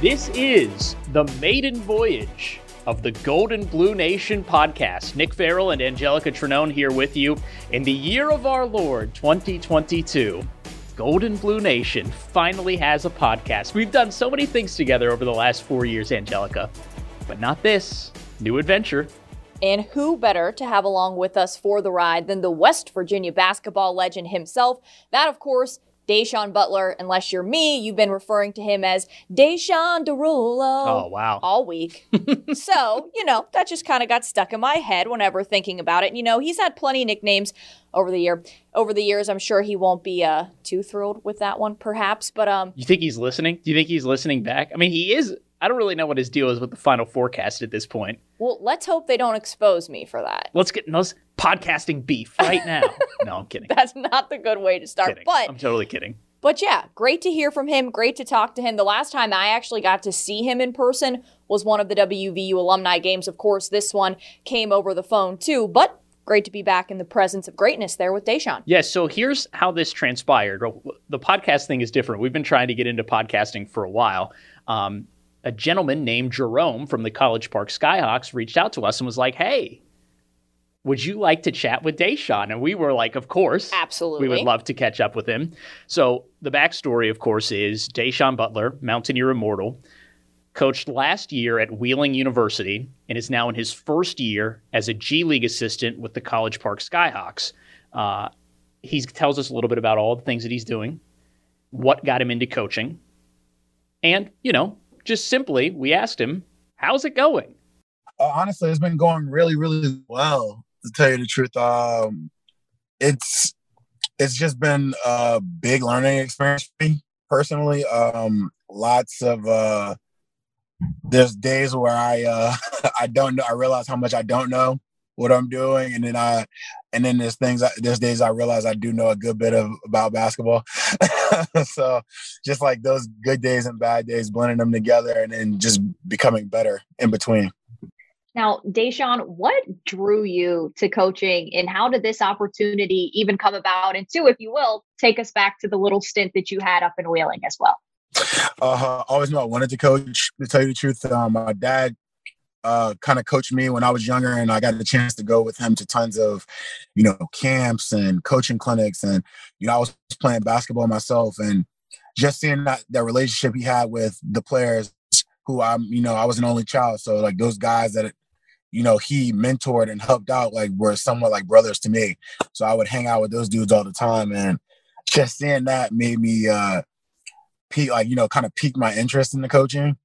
This is the maiden voyage of the Gold and Blue Nation podcast. Nick Farrell and Anjelica Trinone here with you in the year of our Lord 2022. Gold and Blue Nation finally has a podcast. We've done so many things together over the last four years, Anjelica, but not this new adventure. And who better to have along with us for the ride than the West Virginia basketball legend himself? That, of course, Da'Sean Butler. Unless you're me, you've been referring to him as Da'Sean Derulo. Oh, wow. All week. so, you know, that just kind of got stuck in my head whenever thinking about it. And, you know, he's had plenty of nicknames over the year. Over the years, I'm sure he won't be uh, too thrilled with that one, perhaps. But um, You think he's listening? Do you think he's listening back? I mean, he is. I don't really know what his deal is with the final forecast at this point. well, let's hope they don't expose me for that. Let's get those podcasting beef right now. no, I'm kidding. That's not the good way to start. kidding. But I'm totally kidding. But yeah, great to hear from him. Great to talk to him. The last time I actually got to see him in person was one of the WVU alumni games. Of course, this one came over the phone too, but great to be back in the presence of greatness there with Da'Sean. Yeah, so here's how this transpired. The podcast thing is different. We've been trying to get into podcasting for a while. Um, a gentleman named Jerome from the College Park Skyhawks reached out to us and was like, hey, would you like to chat with Da'Sean? And we were like, of course. Absolutely. We would love to catch up with him. So the backstory, of course, is Da'Sean Butler, Mountaineer Immortal, coached last year at Wheeling University and is now in his first year as a G League assistant with the College Park Skyhawks. Uh, he tells us a little bit about all the things that he's doing, what got him into coaching, and, you know, just simply, we asked him, how's it going? Uh, honestly, it's been going really, really well. To tell you the truth, um, it's it's just been a big learning experience for me personally. Um, lots of uh, there's days where I uh, I don't know. I realize how much I don't know what I'm doing, and then I and then there's things. There's days I realize I do know a good bit of about basketball. so just like those good days and bad days, blending them together, and then just becoming better in between. Now, Da'Sean, what drew you to coaching and how did this opportunity even come about? And two, if you will, take us back to the little stint that you had up in Wheeling as well. Uh, I always knew I wanted to coach. To tell you the truth, um, my dad uh, kind of coached me when I was younger, and I got the chance to go with him to tons of, you know, camps and coaching clinics, and you know, I was playing basketball myself, and just seeing that that relationship he had with the players who I'm, you know, I was an only child, so like those guys that you know, he mentored and helped out, like were somewhat like brothers to me. So I would hang out with those dudes all the time. And just seeing that made me uh peak like, you know, kind of pique my interest in the coaching.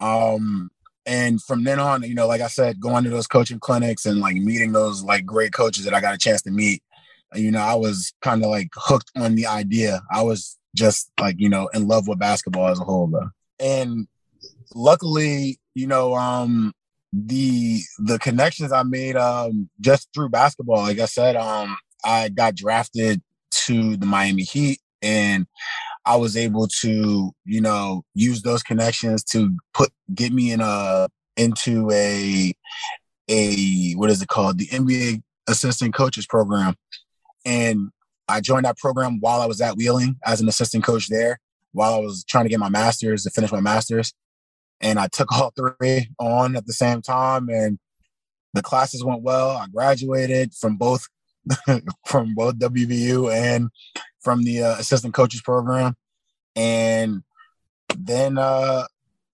Um and from then on, you know, like I said, going to those coaching clinics and like meeting those like great coaches that I got a chance to meet, you know, I was kind of like hooked on the idea. I was just like, you know, in love with basketball as a whole though. And luckily, you know, um the the connections I made um just through basketball. Like I said, um I got drafted to the Miami Heat and I was able to, you know, use those connections to put get me in a into a a what is it called? The NBA assistant coaches program. And I joined that program while I was at Wheeling as an assistant coach there, while I was trying to get my master's to finish my master's and I took all three on at the same time, and the classes went well. I graduated from both from both WVU and from the uh, assistant coaches program, and then uh,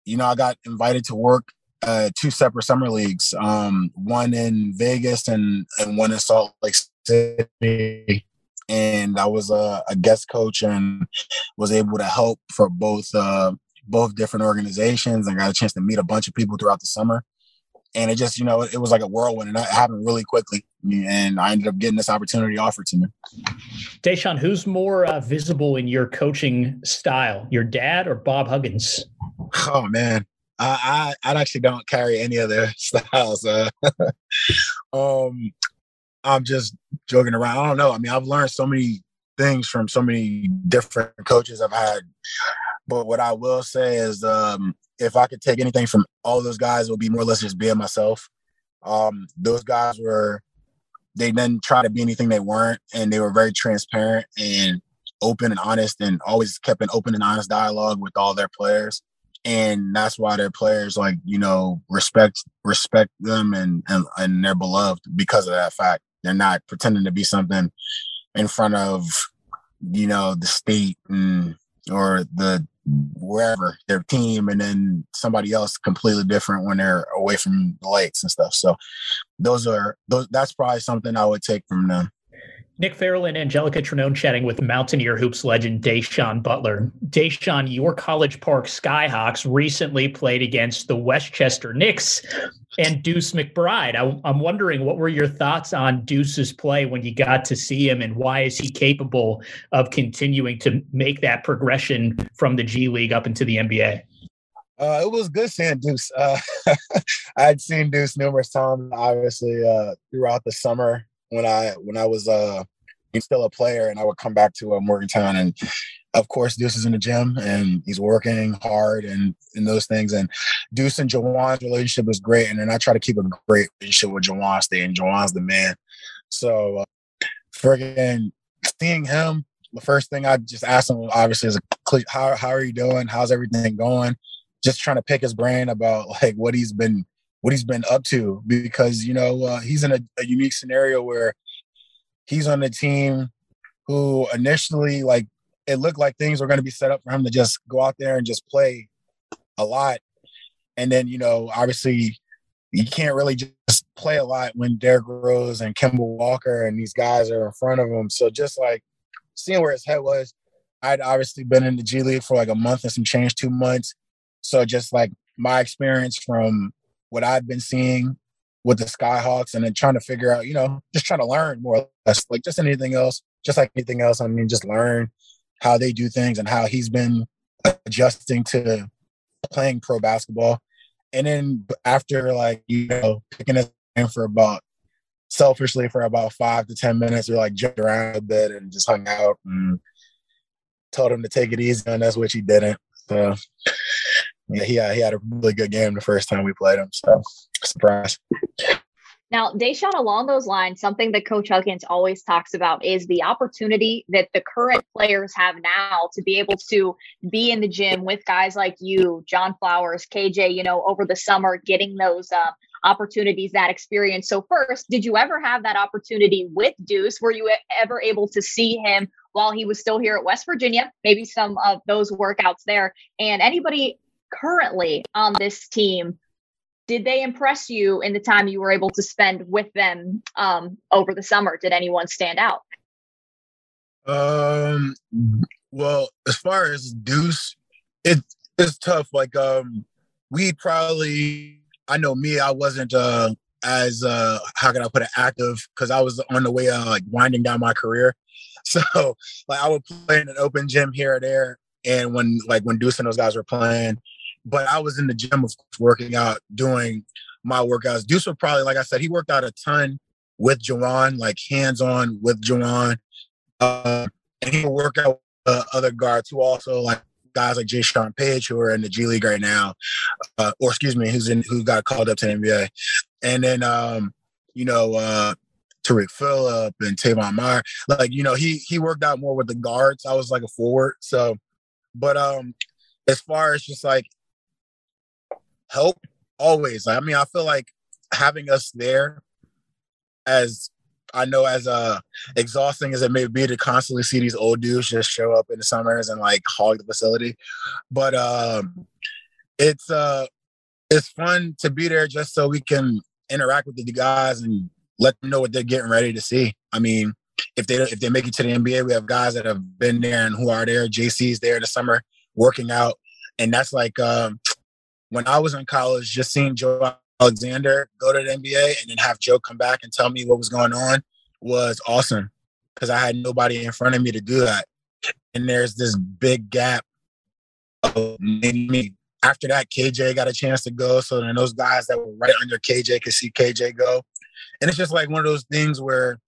you know I got invited to work uh, two separate summer leagues, um, one in Vegas and and one in Salt Lake City. And I was a, a guest coach and was able to help for both uh, both different organizations. I got a chance to meet a bunch of people throughout the summer. And it just, you know, it was like a whirlwind and it happened really quickly. And I ended up getting this opportunity offered to me. Da'Sean, who's more uh, visible in your coaching style, your dad or Bob Huggins? Oh, man. I, I, I actually don't carry any of their styles. Uh, um, I'm just joking around. I don't know. I mean, I've learned so many things from so many different coaches I've had but what I will say is, um, if I could take anything from all those guys, it would be more or less just being myself. Um, those guys were, they didn't try to be anything they weren't, and they were very transparent and open and honest, and always kept an open and honest dialogue with all their players. and that's why their players like you know respect respect them and and and they're beloved because of that fact. They're not pretending to be something in front of you know the state and or the wherever their team and then somebody else completely different when they're away from the lakes and stuff. So those are those that's probably something i would take from them Nick Farrell and Anjelica Trinone chatting with Mountaineer Hoops legend Da'Sean Butler. Da'Sean, your College Park Skyhawks recently played against the Westchester Knicks and Deuce McBride. I, am wondering what were your thoughts on Deuce's play when you got to see him, and why is he capable of continuing to make that progression from the G League up into the NBA? Uh, it was good seeing Deuce. Uh, I'd seen Deuce numerous times, obviously, uh, throughout the summer when I when I was uh still a player and I would come back to uh, Morgantown and of course Deuce is in the gym and he's working hard and and those things and Deuce and Juwan's relationship is great and then I try to keep a great relationship with Jawan Stay and Juwan's the man. So uh, friggin' seeing him, the first thing I just asked him obviously is how how are you doing? How's everything going? Just trying to pick his brain about like what he's been what he's been up to because you know uh, he's in a, a unique scenario where he's on the team who initially like it looked like things were going to be set up for him to just go out there and just play a lot and then you know obviously you can't really just play a lot when Derrick Rose and Kemba Walker and these guys are in front of him. So just like seeing where his head was, I'd obviously been in the G League for like a month and some change, two months. So just like my experience from what I've been seeing with the Skyhawks and then trying to figure out, you know, just trying to learn more or less, like just anything else, just like anything else. I mean, just learn how they do things and how he's been adjusting to playing pro basketball. And then after like, you know, picking a game for about selfishly for about five to 10 minutes, we like jumped around a bit and just hung out and told him to take it easy. And that's what he didn't. So yeah, he had, he had a really good game the first time we played him. So surprise. Now, Da'Sean, along those lines, something that Coach Huggins always talks about is the opportunity that the current players have now to be able to be in the gym with guys like you, John Flowers, KJ, you know, over the summer, getting those uh, opportunities, that experience. So, first, did you ever have that opportunity with Deuce? Were you ever able to see him while he was still here at West Virginia? Maybe some of those workouts there. And anybody currently on this team did they impress you in the time you were able to spend with them um, over the summer? Did anyone stand out? Um well as far as deuce it, it's tough. Like um we probably i know me i wasn't uh as uh how can i put it active because i was on the way uh like winding down my career. So like i would play in an open gym here or there and when like when deuce and those guys were playing but I was in the gym, of course, working out, doing my workouts. Deuce would probably, like I said, he worked out a ton with Juwan, like hands on with Juwan. Uh, and he would work out with uh, other guards who also like guys like Jaysean Paige who are in the G League right now, uh, or excuse me, who's in who got called up to the NBA. And then um, you know, uh Tarik Phillip and Teyvon Meyer. Like, you know, he he worked out more with the guards. I was like a forward. So but um as far as just like help always. I mean, I feel like having us there as I know as uh exhausting as it may be to constantly see these old dudes just show up in the summers and like hog the facility. But um it's uh it's fun to be there just so we can interact with the guys and let them know what they're getting ready to see. I mean, if they if they make it to the NBA, we have guys that have been there and who are there. JC's there in the summer working out, and that's like um, when I was in college, just seeing Joe Alexander go to the NBA and then have Joe come back and tell me what was going on was awesome because I had nobody in front of me to do that. And there's this big gap of me. After that, KJ got a chance to go. So then those guys that were right under KJ could see KJ go. And it's just like one of those things where,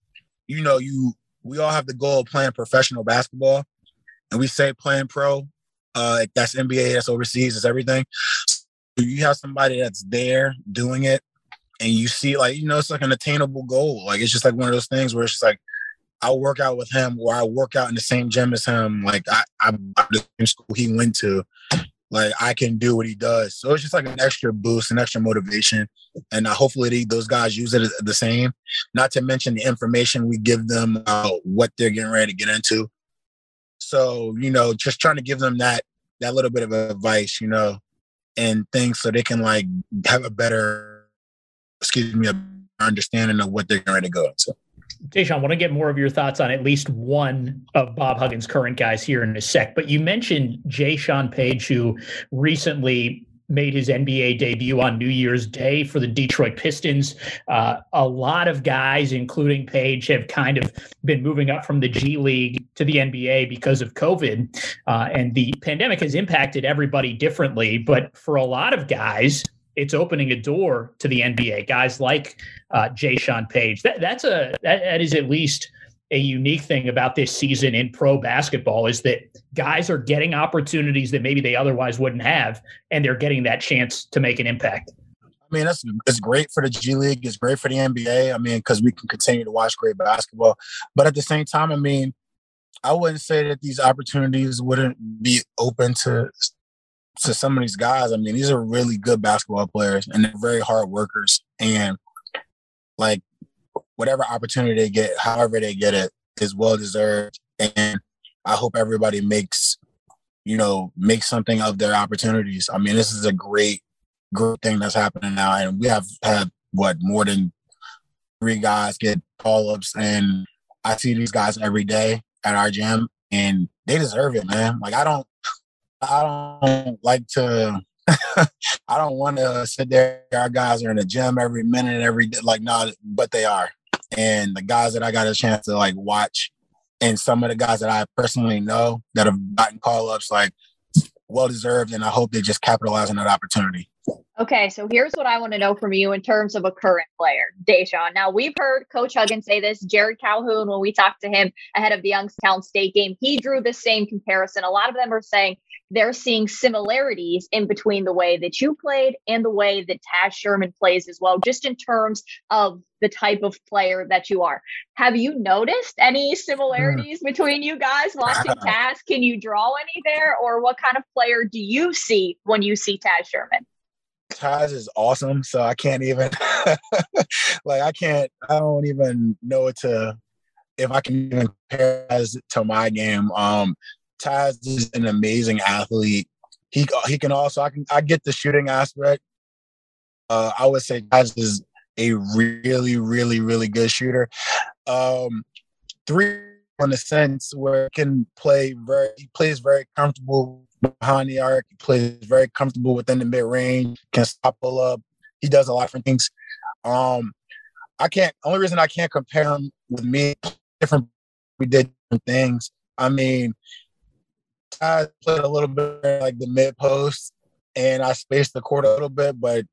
you know, you we all have the goal of playing professional basketball. And we say playing pro, uh, that's NBA, that's overseas, that's everything you have somebody that's there doing it and you see like you know it's like an attainable goal like it's just like one of those things where it's just like i'll work out with him or i work out in the same gym as him like i i'm the same school he went to like I can do what he does. So it's just like an extra boost, an extra motivation, and uh, hopefully they, those guys use it the same. Not to mention the information we give them about what they're getting ready to get into. So you know, just trying to give them that that little bit of advice, you know, and things so they can like have a better, excuse me, a understanding of what they're going to go into. Da'Sean, I want to get more of your thoughts on at least one of Bob Huggins' current guys here in a sec. But you mentioned Jaysean Paige, who recently made his NBA debut on New Year's Day for the Detroit Pistons. Uh, a lot of guys, including Paige, have kind of been moving up from the G League to the NBA because of COVID. Uh, and the pandemic has impacted everybody differently. But for a lot of guys, it's opening a door to the NBA. Guys like uh, Jaysean Paige. That, that's a that, that is at least a unique thing about this season in pro basketball is that guys are getting opportunities that maybe they otherwise wouldn't have, and they're getting that chance to make an impact. I mean, that's it's great for the G League. It's great for the NBA. I mean, because we can continue to watch great basketball. But at the same time, I mean, I wouldn't say that these opportunities wouldn't be open to to some of these guys. I mean, these are really good basketball players and they're very hard workers. And like whatever opportunity they get, however they get it, is well deserved. And I hope everybody makes, you know, makes something of their opportunities. I mean, this is a great, great thing that's happening now. And we have had what more than three guys get call ups and I see these guys every day at our gym and they deserve it, man. Like I don't I don't like to. I don't want to sit there. Our guys are in the gym every minute, every day. Like, no, but they are. And the guys that I got a chance to like watch, and some of the guys that I personally know that have gotten call ups, like well deserved, and I hope they just capitalize on that opportunity. Okay, so here's what I want to know from you in terms of a current player, Da'Sean. Now we've heard Coach Huggins say this. Jerrod Calhoun, when we talked to him ahead of the Youngstown State game, he drew the same comparison. A lot of them are saying they're seeing similarities in between the way that you played and the way that Taz Sherman plays as well, just in terms of the type of player that you are. Have you noticed any similarities mm. between you guys watching Taz? Can you draw any there, or what kind of player do you see when you see Taz Sherman? Taz is awesome, so I can't even like I can't I don't even know what to if I can even compare Taz to my game. Um Taz is an amazing athlete. He he can also I can I get the shooting aspect. Uh, I would say Taz is a really really really good shooter. Um, three in a sense where he can play very he plays very comfortable behind the arc. He plays very comfortable within the mid range. Can stop pull up. He does a lot of different things. Um, I can't. Only reason I can't compare him with me, different. We did different things. I mean, I played a little bit like the mid post, and I spaced the court a little bit. But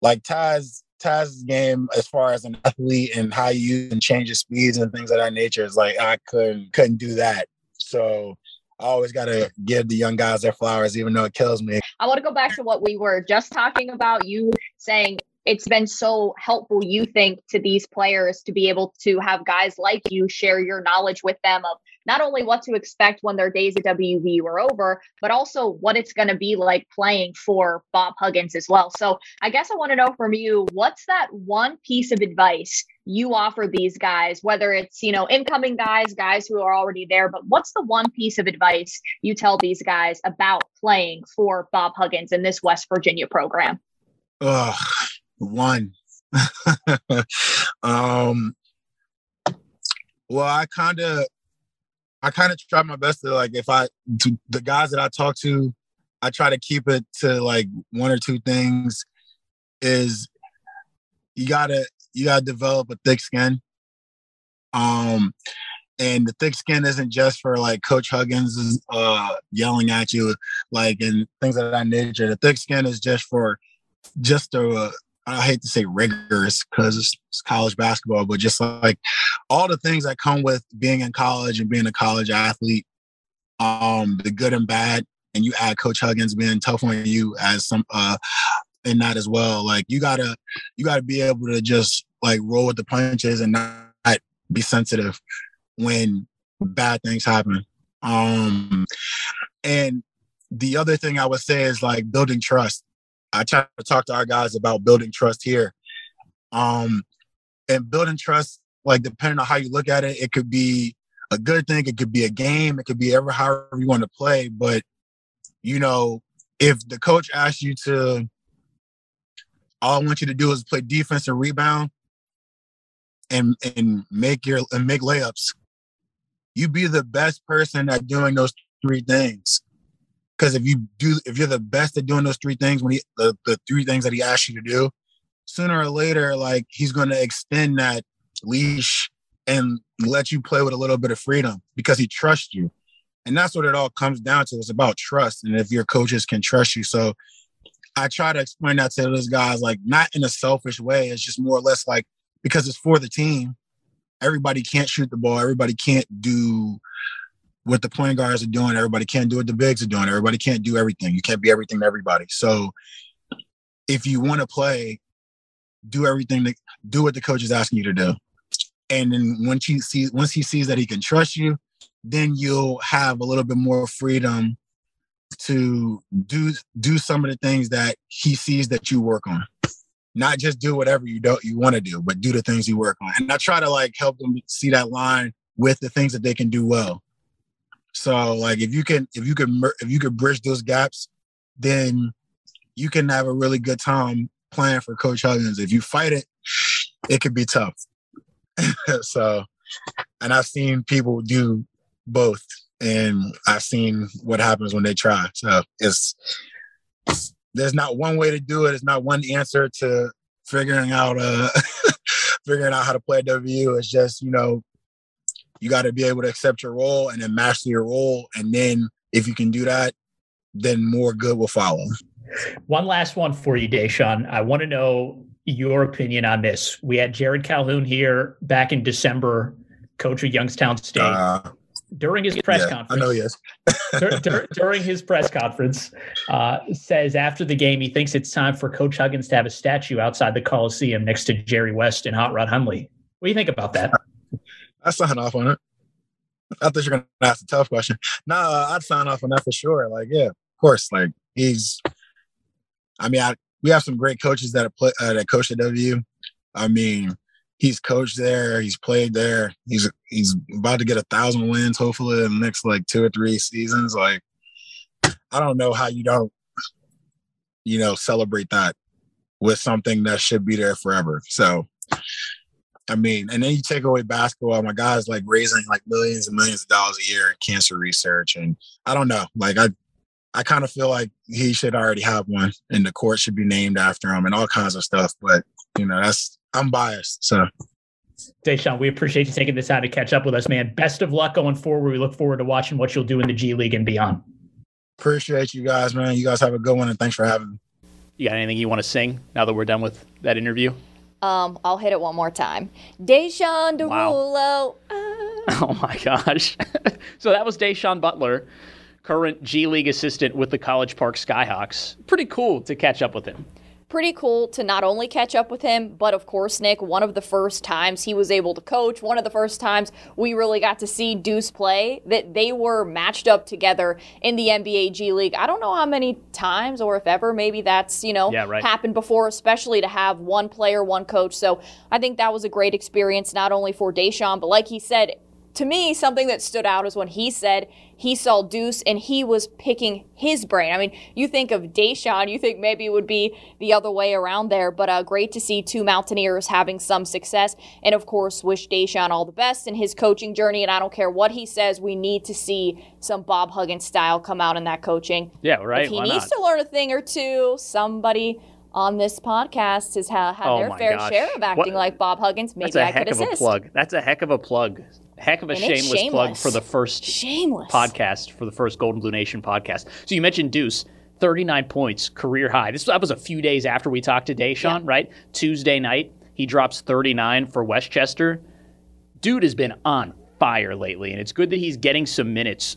like Taz, Taz's game as far as an athlete and how you can change your speeds and things of that nature is like I couldn't couldn't do that. So I always got to give the young guys their flowers, even though it kills me. I want to go back to what we were just talking about. You saying it's been so helpful, you think, to these players to be able to have guys like you share your knowledge with them of not only what to expect when their days at WV were over, but also what it's going to be like playing for Bob Huggins as well. So I guess I want to know from you what's that one piece of advice you offer these guys, whether it's, you know, incoming guys, guys who are already there, but what's the one piece of advice you tell these guys about playing for Bob Huggins in this West Virginia program? Ugh, one. um, well, I kind of, I kind of try my best to like, if I, the guys that I talk to, I try to keep it to like one or two things. Is you gotta you gotta develop a thick skin. Um, and the thick skin isn't just for like Coach Huggins uh, yelling at you, like and things of that nature. The thick skin is just for just a I hate to say rigorous because it's, college basketball, but just like all the things that come with being in college and being a college athlete, um, the good and bad, and you add Coach Huggins being tough on you as some uh in that as well. Like you gotta you gotta be able to just like roll with the punches and not be sensitive when bad things happen. Um and the other thing I would say is like building trust. I try to talk to our guys about building trust here. Um, and building trust, like depending on how you look at it, it could be a good thing, it could be a game, it could be ever however you want to play. But you know, if the coach asks you to, all I want you to do is play defense and rebound, and and make your and make layups. You be the best person at doing those three things. Because if you do, if you're the best at doing those three things, when he the, the three things that he asks you to do, sooner or later, like he's going to extend that leash and let you play with a little bit of freedom because he trusts you. And that's what it all comes down to. It's about trust. And if your coaches can trust you. So I try to explain that to those guys, like not in a selfish way. It's just more or less like because it's for the team. Everybody can't shoot the ball. Everybody can't do what the point guards are doing. Everybody can't do what the bigs are doing. Everybody can't do everything. You can't be everything to everybody. So if you want to play, do everything to do what the coach is asking you to do. And then once he sees once he sees that he can trust you, then you'll have a little bit more freedom to do do some of the things that he sees that you work on. Not just do whatever you don't you want to do, but do the things you work on. And I try to like help them see that line with the things that they can do well. So like if you can if you can if you could bridge those gaps, then you can have a really good time playing for Coach Huggins. If you fight it, it could be tough. so, and I've seen people do both, and I've seen what happens when they try. So it's, it's there's not one way to do it. It's not one answer to figuring out uh figuring out how to play W. It's just you know you got to be able to accept your role and then master your role. And then if you can do that, then more good will follow. One last one for you, Da'Sean. I want to know your opinion on this. We had Jerrod Calhoun here back in December, coach of Youngstown State. Uh, during his press yeah, conference, I know, yes. dur- dur- during his press conference, uh, says after the game he thinks it's time for Coach Huggins to have a statue outside the Coliseum next to Jerry West and Hot Rod Hundley. What do you think about that? I sign off on it. I thought you're gonna ask a tough question. No, I'd sign off on that for sure. Like, yeah, of course. Like he's. I mean, I, we have some great coaches that play uh, that coach at W. I mean, he's coached there. He's played there. He's he's about to get a thousand wins, hopefully, in the next like two or three seasons. Like, I don't know how you don't, you know, celebrate that with something that should be there forever. So I mean, and then you take away basketball, my guy's like raising like millions and millions of dollars a year in cancer research. And I don't know, like I I kind of feel like he should already have one and the court should be named after him and all kinds of stuff. But you know, that's I'm biased. So Da'Sean, we appreciate you taking this time to catch up with us, man. Best of luck going forward. We look forward to watching what you'll do in the G League and beyond. Appreciate you guys, man. You guys have a good one and thanks for having me. You got anything you want to sing now that we're done with that interview? Um, I'll hit it one more time. Da'Sean Derulo. Wow. Oh my gosh. so that was Da'Sean Butler, current G League assistant with the College Park Skyhawks. Pretty cool to catch up with him pretty cool to not only catch up with him, but of course, Nick, one of the first times he was able to coach, one of the first times we really got to see Deuce play, that they were matched up together in the NBA G League. I don't know how many times or if ever maybe that's, you know, yeah, right. happened before, especially to have one player, one coach. So I think that was a great experience, not only for Da'Sean, but like he said, to me, something that stood out is when he said he saw Deuce and he was picking his brain. I mean, you think of Da'Sean, you think maybe it would be the other way around there, but uh, great to see two Mountaineers having some success. And of course, wish Da'Sean all the best in his coaching journey. And I don't care what he says, we need to see some Bob Huggins style come out in that coaching. Yeah, right. If he Why needs not? to learn a thing or two, somebody on this podcast has had, had Oh their fair gosh. share of acting What- like Bob Huggins. Maybe That's a I heck could of a assist. plug. That's a heck of a plug. Heck of a it's shameless, plug for the first Shameless. podcast for the first Gold and Blue Nation podcast. So you mentioned Deuce, 39 points, career high. This that was a few days after we talked to Da'Sean, Yeah. right? Tuesday night, he drops 39 for Westchester. Dude has been on fire lately, and it's good that he's getting some minutes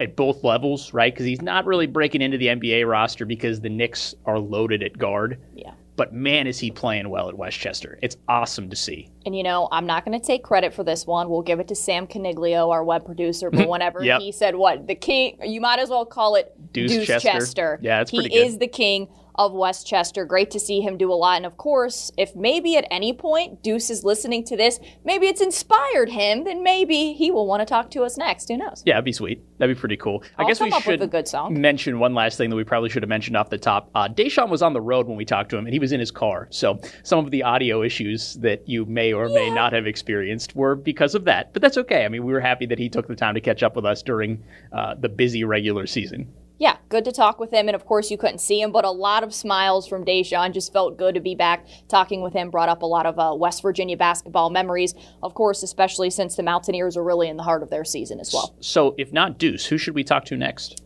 at both levels, right? Because he's not really breaking into the NBA roster because the Knicks are loaded at guard. Yeah. But man, is he playing well at Westchester. It's awesome to see. And you know, I'm not going to take credit for this one. We'll give it to Sam Caniglio, our web producer. But mm-hmm. whenever Yep. he said, "What the king," you might as well call it Deuce Deuce Chester. Chester. Yeah, that's he pretty good. is the king of Westchester. Great to see him do a lot. And of course, if maybe at any point Deuce is listening to this, maybe it's inspired him, then maybe he will want to talk to us next. Who knows? Yeah, that'd be sweet. That'd be pretty cool. I I'll guess we should mention one last thing that we probably should have mentioned off the top. Uh, Da'Sean was on the road when we talked to him, and he was in his car. So some of the audio issues that you may or may not have experienced were because of that. But that's okay. I mean, we were happy that he took the time to catch up with us during uh, the busy regular season. Yeah, good to talk with him. And of course, you couldn't see him, but a lot of smiles from Da'Sean. Just felt good to be back talking with him. Brought up a lot of uh, West Virginia basketball memories, of course, especially since the Mountaineers are really in the heart of their season as well. So if not Deuce, who should we talk to next?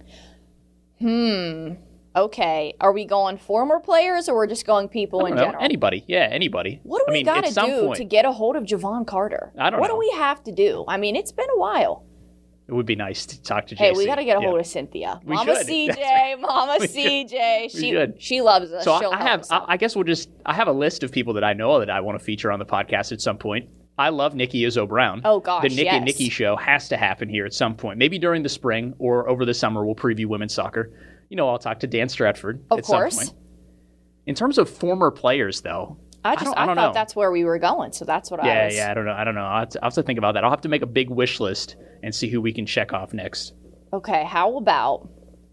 Hmm. Okay, are we going former players or we're just going people in know. general? Anybody. Yeah, anybody. What do I we got to do point, to get a hold of Jevon Carter? I don't what know. do we have to do? I mean, it's been a while. It would be nice to talk to JC. Hey, we got to get a Yeah. hold of Cynthia. We Mama should. CJ, right. Mama We. CJ. We She should. she loves us. So She'll I, have, I. I guess we'll just, I have a list of people that I know that I want to feature on the podcast at some point. I love Nikki Izzo Brown. Oh, gosh, the and yes. Nikki show has to happen here at some point. Maybe during the spring or over the summer. We'll preview women's soccer. You know, I'll talk to Dan Stratford Of at course. some point. In terms of former players, though, I just don't- I, I thought know. that's where we were going, so that's what I yeah, was. yeah, I don't know, I don't know. I'll have, to, I'll have to think about that. I'll have to make a big wish list and see who we can check off next. Okay, how about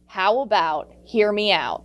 how about hear me out?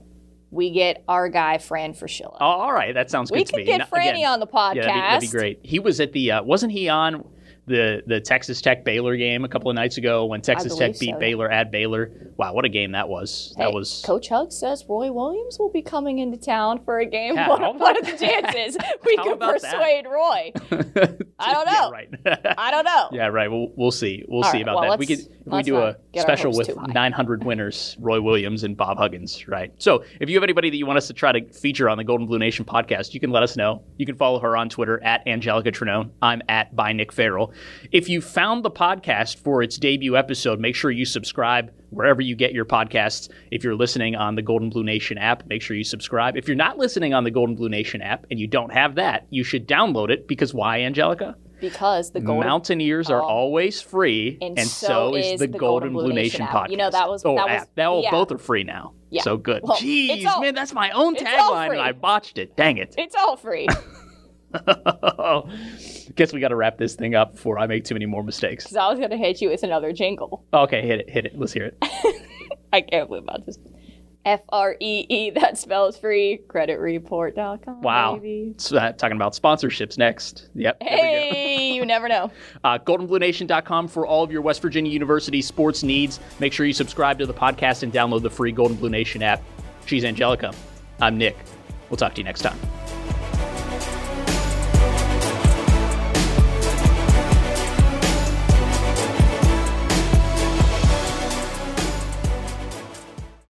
We get our guy Fran Fraschilla. Oh, all right, that sounds good we to could get Franny again, on the podcast. Yeah, that'd be, that'd be great. He was at the, uh, wasn't he on the the Texas Tech Baylor game a couple of nights ago when Texas Tech beat so. Baylor at Baylor? Wow, what a game that was! Hey, that was Coach Hug says Roy Williams will be coming into town for a game. Yeah, what, what are the chances we could about that? persuade Roy? I don't Yeah, know. right. I don't know. yeah, right. We'll, we'll see. We'll All see right, about well, that. We could if we do a not get our special with 900 winners, Roy Williams and Bob Huggins, right? So if you have anybody that you want us to try to feature on the Gold and Blue Nation podcast, you can let us know. You can follow her on Twitter at Anjelica Trinone. I'm at by Nick Farrell. If you found the podcast for its debut episode, make sure you subscribe wherever you get your podcasts. If you're listening on the Gold and Blue Nation app, make sure you subscribe. If you're not listening on the Gold and Blue Nation app and you don't have that, you should download it because why, Anjelica? Because the golden Mountaineers are Oh. always free, And and, so so, is the, the Gold and Blue Nation, app. podcast. You know, that was- oh, that was- all oh, yeah. both are free now. Yeah. So good. Well, Jeez, all- man, that's my own tagline, and I botched it. Dang it. it's all free. Guess we got to wrap this thing up before I make too many more mistakes. Because I was gonna hit you with another jingle. Okay, hit it, hit it. Let's hear it. I can't believe about this. F R E E, that spells free. Creditreport.com. Wow. Baby. So, uh, talking about sponsorships next. Yep. there we go. Hey, you never know. Uh, GoldandBlueNation.com for all of your West Virginia University sports needs. Make sure you subscribe to the podcast and download the free Gold and Blue Nation app. She's Anjelica. I'm Nick. We'll talk to you next time.